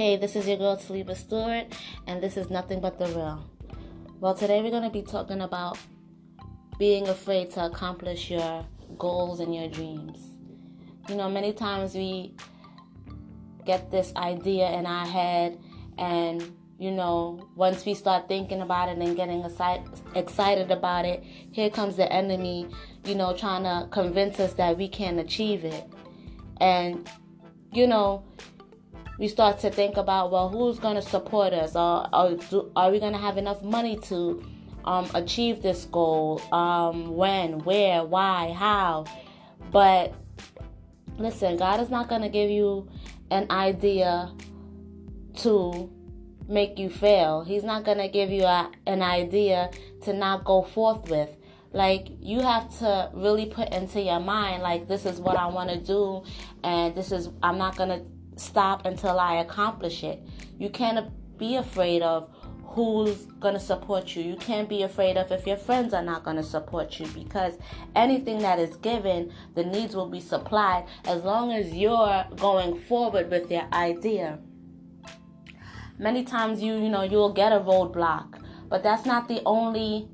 Hey, this is your girl Taliba Stewart, and this is Nothing But the Real. Well, today we're going to be talking about being afraid to accomplish your goals and your dreams. You know, many times we get this idea in our head, and you know, once we start thinking about it and getting excited about it, here comes the enemy, you know, trying to convince us that we can't achieve it. And, you know, we start to think about, well, who's going to support us? Or, or do, are we going to have enough money to um, achieve this goal? Um, when, where, why, how? But listen, God is not going to give you an idea to make you fail. He's not going to give you a, an idea to not go forth with. Like you have to really put into your mind like this is what I want to do and this is I'm not going to stop until I accomplish it. You can't be afraid of who's going to support you. You can't be afraid of if your friends are not going to support you because anything that is given, the needs will be supplied as long as you're going forward with your idea. Many times you, you know, you'll get a roadblock, but that's not the only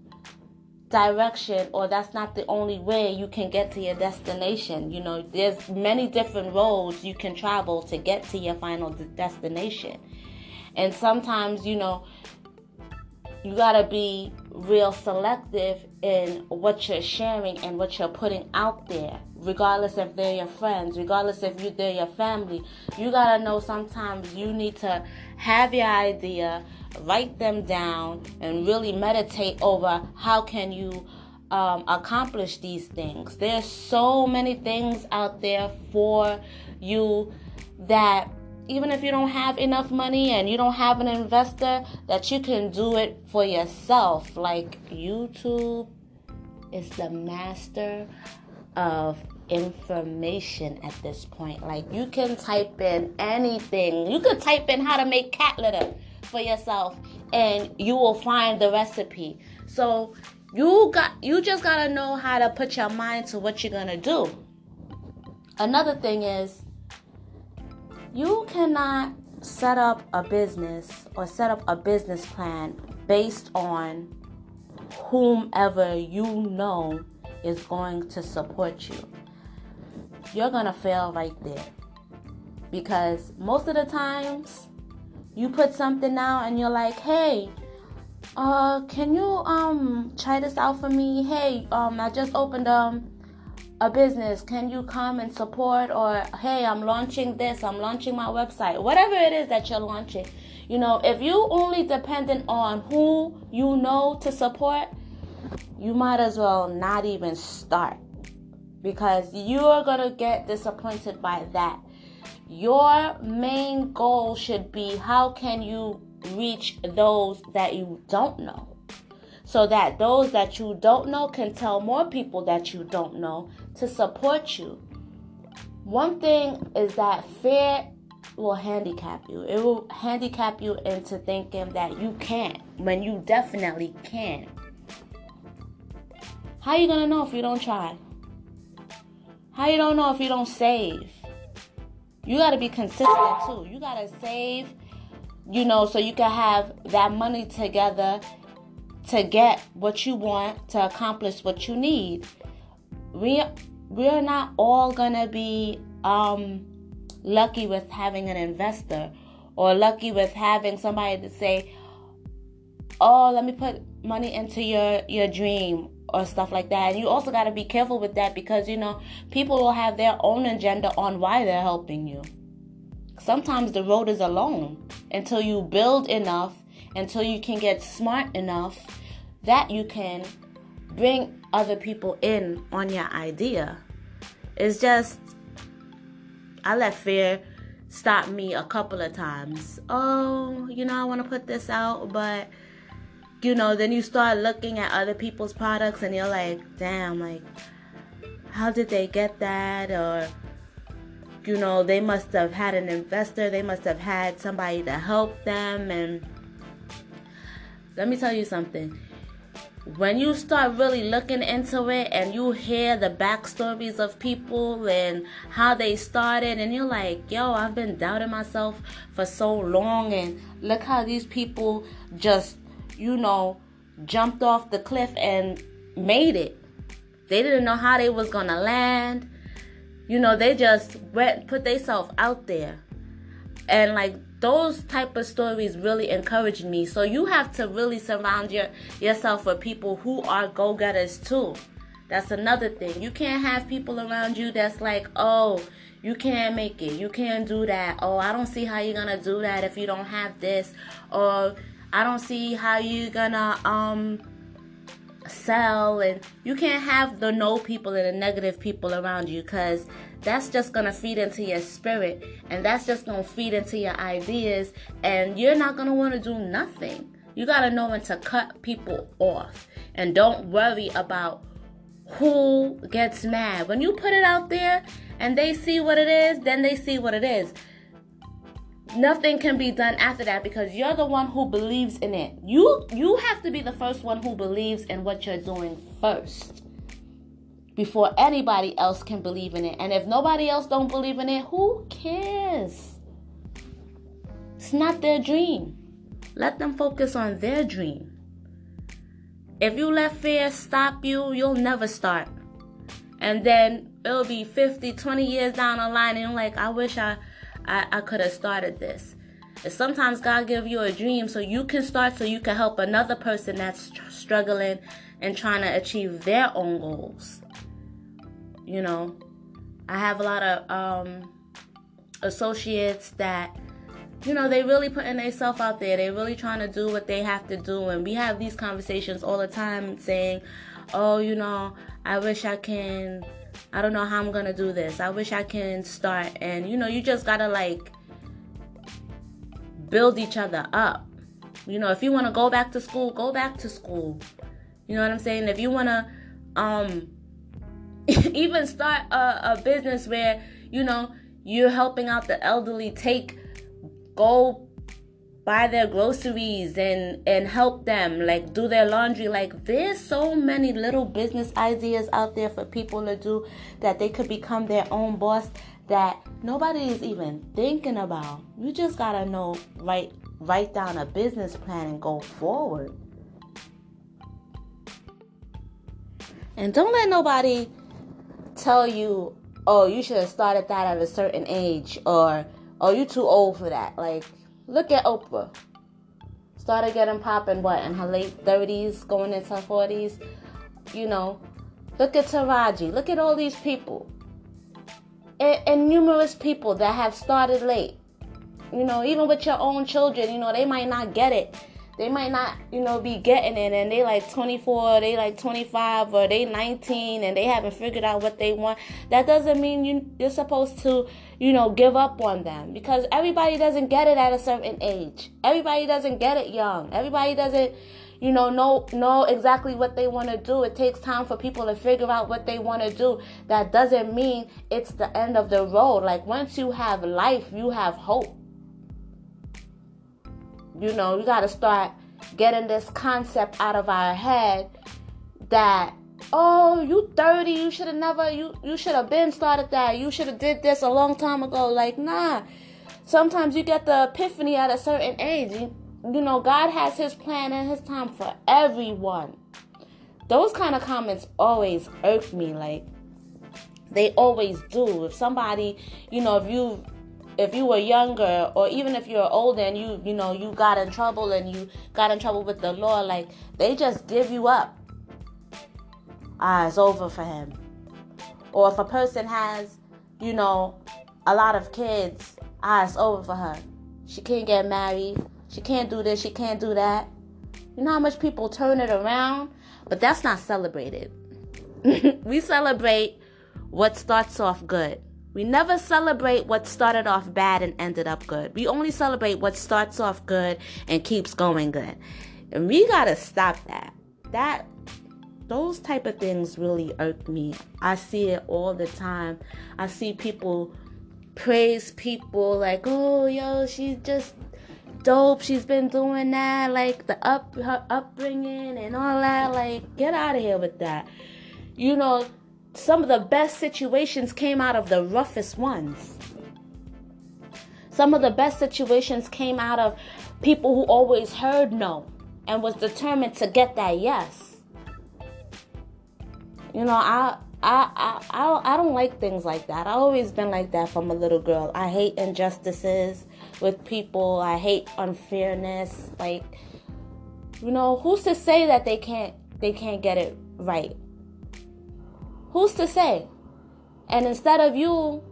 direction or that's not the only way you can get to your destination. You know, there's many different roads you can travel to get to your final destination. And sometimes, you know, you got to be real selective in what you're sharing and what you're putting out there regardless if they're your friends regardless if you they're your family you got to know sometimes you need to have your idea write them down and really meditate over how can you um, accomplish these things. There's so many things out there for you that even if you don't have enough money and you don't have an investor that you can do it for yourself. Like youtube is the master of information at this point. Like you can type in anything. You could type in how to make cat litter for yourself and you will find the recipe. So you got you just got to know how to put your mind to what you're going to do. Another thing is you cannot set up a business or set up a business plan based on whomever you know is going to support you. You're to fail right there. Because most of the times you put something out and you're like, "Hey, uh can you um try this out for me? Hey, um I just opened um a business. Can you come and support? Or hey i'm launching this. I'm launching my website. Whatever it is that you're launching. You know if you only dependent on who you know to support you might as well not even start because you're gonna get disappointed by that your main goal should be how can you reach those that you don't know so that those that you don't know can tell more people that you don't know to support you. One thing is that fear will handicap you. It will handicap you into thinking that you can't when you definitely can. How are you gonna know if you don't try? How you don't know if you don't save? You gotta be consistent too. You gotta save, you know, so you can have that money together to get what you want, to accomplish what you need. We we're not all gonna be um, lucky with having an investor or lucky with having somebody to say, "Oh, let me put money into your your dream." Or stuff like that. And you also got to be careful with that because, you know, people will have their own agenda on why they're helping you. Sometimes the road is alone until you build enough until you can get smart enough that you can bring other people in on your idea. It's just, I let fear stop me a couple of times. Oh, you know, I want to put this out, but you know, then you start looking at other people's products and you're like, damn, like, how did they get that? Or, you know, they must have had an investor, they must have had somebody to help them. And let me tell you something when you start really looking into it and you hear the backstories of people and how they started, and you're like, yo, I've been doubting myself for so long, and look how these people just, you know, jumped off the cliff and made it. They didn't know how they was gonna land. You know, they just went put themselves out there. And like those type of stories really encourage me. So you have to really surround your yourself with people who are go-getters too. That's another thing. You can't have people around you that's like, "Oh, you can't make it. You can't do that. Oh, I don't see how you're going to do that if you don't have this." Or I don't see how you're going to um sell and you can't have the no people and the negative people around you because that's just gonna feed into your spirit and that's just gonna feed into your ideas and you're not gonna want to do nothing. You gotta know when to cut people off and don't worry about who gets mad. When you put it out there and they see what it is then they see what it is nothing can be done after that because you're the one who believes in it. You you have to be the first one who believes in what you're doing first before anybody else can believe in it. And if nobody else don't believe in it, who cares? It's not their dream. Let them focus on their dream. If you let fear stop you, you'll never start. And then it'll be 50, 20 years down the line and you're like, I wish I I, I could have started this. And sometimes God give you a dream so you can start so you can help another person that's struggling and trying to achieve their own goals. You know, I have a lot of um, associates that, you know, they really putting themselves out there. They really trying to do what they have to do. And we have these conversations all the time saying, oh, you know, I wish I can I don't know how I'm gonna do this. I wish I can start. And you know, you just gotta like build each other up. You know, if you wanna go back to school, go back to school. You know what I'm saying? If you wanna um even start a, a business where, you know, you're helping out the elderly, take go buy their groceries and and help them like do their laundry. Like there's so many little business ideas out there for people to do that they could become their own boss that nobody is even thinking about. You just gotta know write write down a business plan and go forward. And don't let nobody tell you oh you should have started that at a certain age or oh you too old for that. Like Look at Oprah. Started getting popping what in her late 30s, going into her 40s. You know, look at Taraji. Look at all these people. And, and numerous people that have started late. You know, even with your own children, you know, they might not get it they might not, you know, be getting it and they like 24, they like 25 or they 19 and they haven't figured out what they want. That doesn't mean you you're supposed to, you know, give up on them because everybody doesn't get it at a certain age. Everybody doesn't get it young. Everybody doesn't you know know know exactly what they want to do it takes time for people to figure out what they want to do that doesn't mean it's the end of the road like once you have life you have hope you know, we got to start getting this concept out of our head that oh you 30 you should have never you you should have been started that you should have did this a long time ago. Like nah. Sometimes you get the epiphany at a certain age. You, you know god has his plan and his time for everyone. Those kind of comments always irk me. Like they always do. If somebody you know if you if you were younger or even if you're older and you you know you got in trouble and you got in trouble with the law like they just give you up. Ah it's over for him. Or if a person has you know a lot of kids ah it's over for her. She can't get married. She can't do this. She can't do that. You know how much people turn it around? But that's not celebrated. We celebrate what starts off good we never celebrate what started off bad and ended up good. We only celebrate what starts off good and keeps going good. And we got to stop that. That those type of things really irk me. I see it all the time. I see people praise people like, "Oh, yo, she's just dope. She's been doing that, like the up her upbringing and all that. Like, get out of here with that. You know, some of the best situations came out of the roughest ones. Some of the best situations came out of people who always heard no and was determined to get that yes. You know, I I, I, I, don't like things like that. I've always been like that from a little girl. I hate injustices with people. I hate unfairness. Like, you know, who's to say that they can't they can't get it right? Who's to say? And instead of you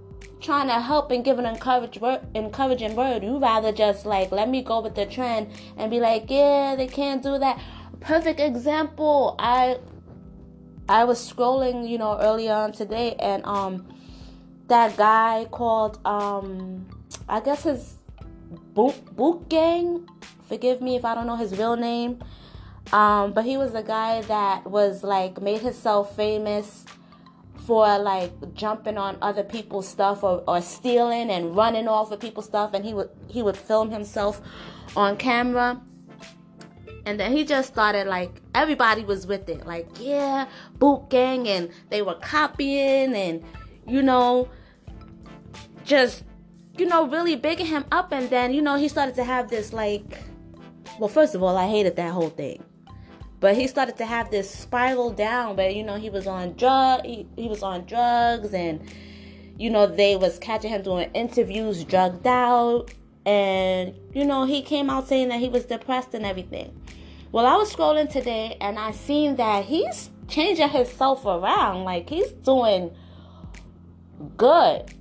trying to help and give an encouraging word, you rather just like let me go with the trend and be like, yeah, they can't do that. Perfect example. I I was scrolling, you know, earlier on today, and um, that guy called um, I guess his boot boot gang. Forgive me if I don't know his real name. Um, but he was a guy that was like made himself famous for like jumping on other people's stuff or, or stealing and running off of people's stuff and he would he would film himself on camera and then he just started like everybody was with it. Like, yeah, boot gang and they were copying and you know just you know really bigging him up and then you know he started to have this like well first of all I hated that whole thing. But he started to have this spiral down where you know he was on drug he, he was on drugs and you know they was catching him doing interviews drugged out and you know he came out saying that he was depressed and everything well, I was scrolling today and I seen that he's changing himself around. Like he's doing good.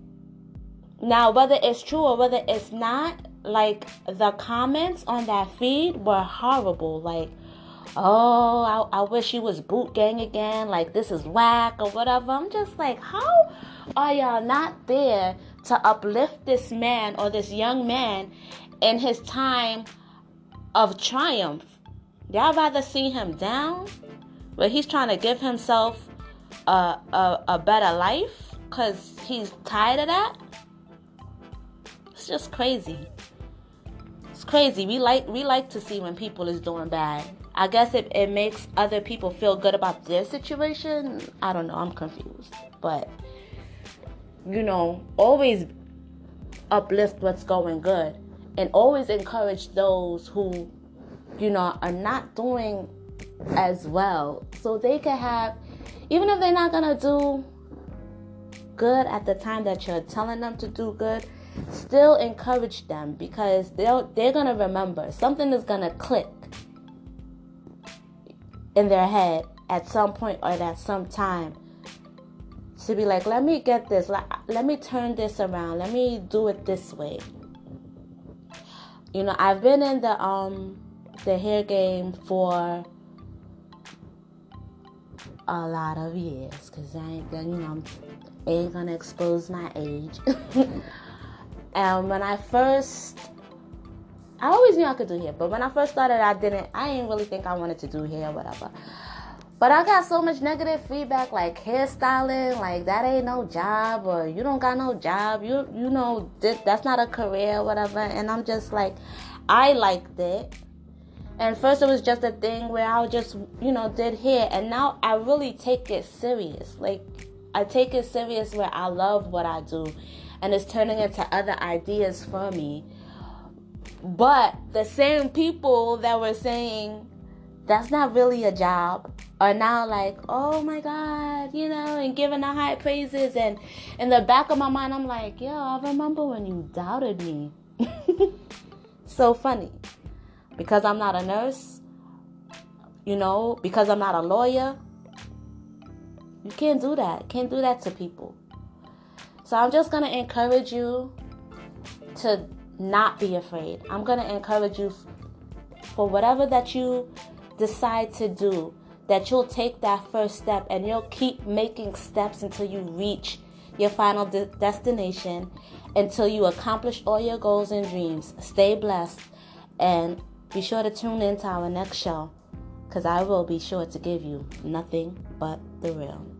Now, whether it's true or whether it's not, like the comments on that feed were horrible. Like, oh, I, I wish he was boot gang again. Like, this is whack or whatever. I'm just like, how are y'all not there to uplift this man or this young man in his time of triumph? Y'all rather see him down, but he's trying to give himself a, a, a better life because he's tired of that? It's just crazy. It's crazy. We like we like to see when people is doing bad. I guess it, it makes other people feel good about their situation. I don't know. I'm confused. But, you know, always uplift what's going good and always encourage those who you know, are not doing as well. So they can have, even if they're not going to do good at the time that you're telling them to do good, still encourage them because they'll, they're going to remember. Something is going to click in their head at some point or at some time to be like, let me get this, let, let me turn this around, let me do it this way. You know, I've been in the um the hair game for a lot of years because I ain't gonna, you know, ain't gonna expose my age. and when I first, I always knew I could do hair, but when I first started, I didn't, I didn't really think I wanted to do hair whatever. But I got so much negative feedback, like hairstyling, like that ain't no job, or you don't got no job, you you know that's not a career, whatever. And I'm just like, I liked it and first it was just a thing where I just, you know, did hair. And now I really take it serious. Like, I take it serious where I love what I do. And it's turning into other ideas for me. But the same people that were saying that's not really a job are now like, oh my God, you know, and giving the high praises. And in the back of my mind, I'm like, yo, I remember when you doubted me. so funny because I'm not a nurse, you know, because I'm not a lawyer. You can't do that. Can't do that to people. So I'm just going to encourage you to not be afraid. I'm going to encourage you for whatever that you decide to do, that you'll take that first step and you'll keep making steps until you reach your final de- destination, until you accomplish all your goals and dreams. Stay blessed and be sure to tune in to our next show because I will be sure to give you nothing but the real.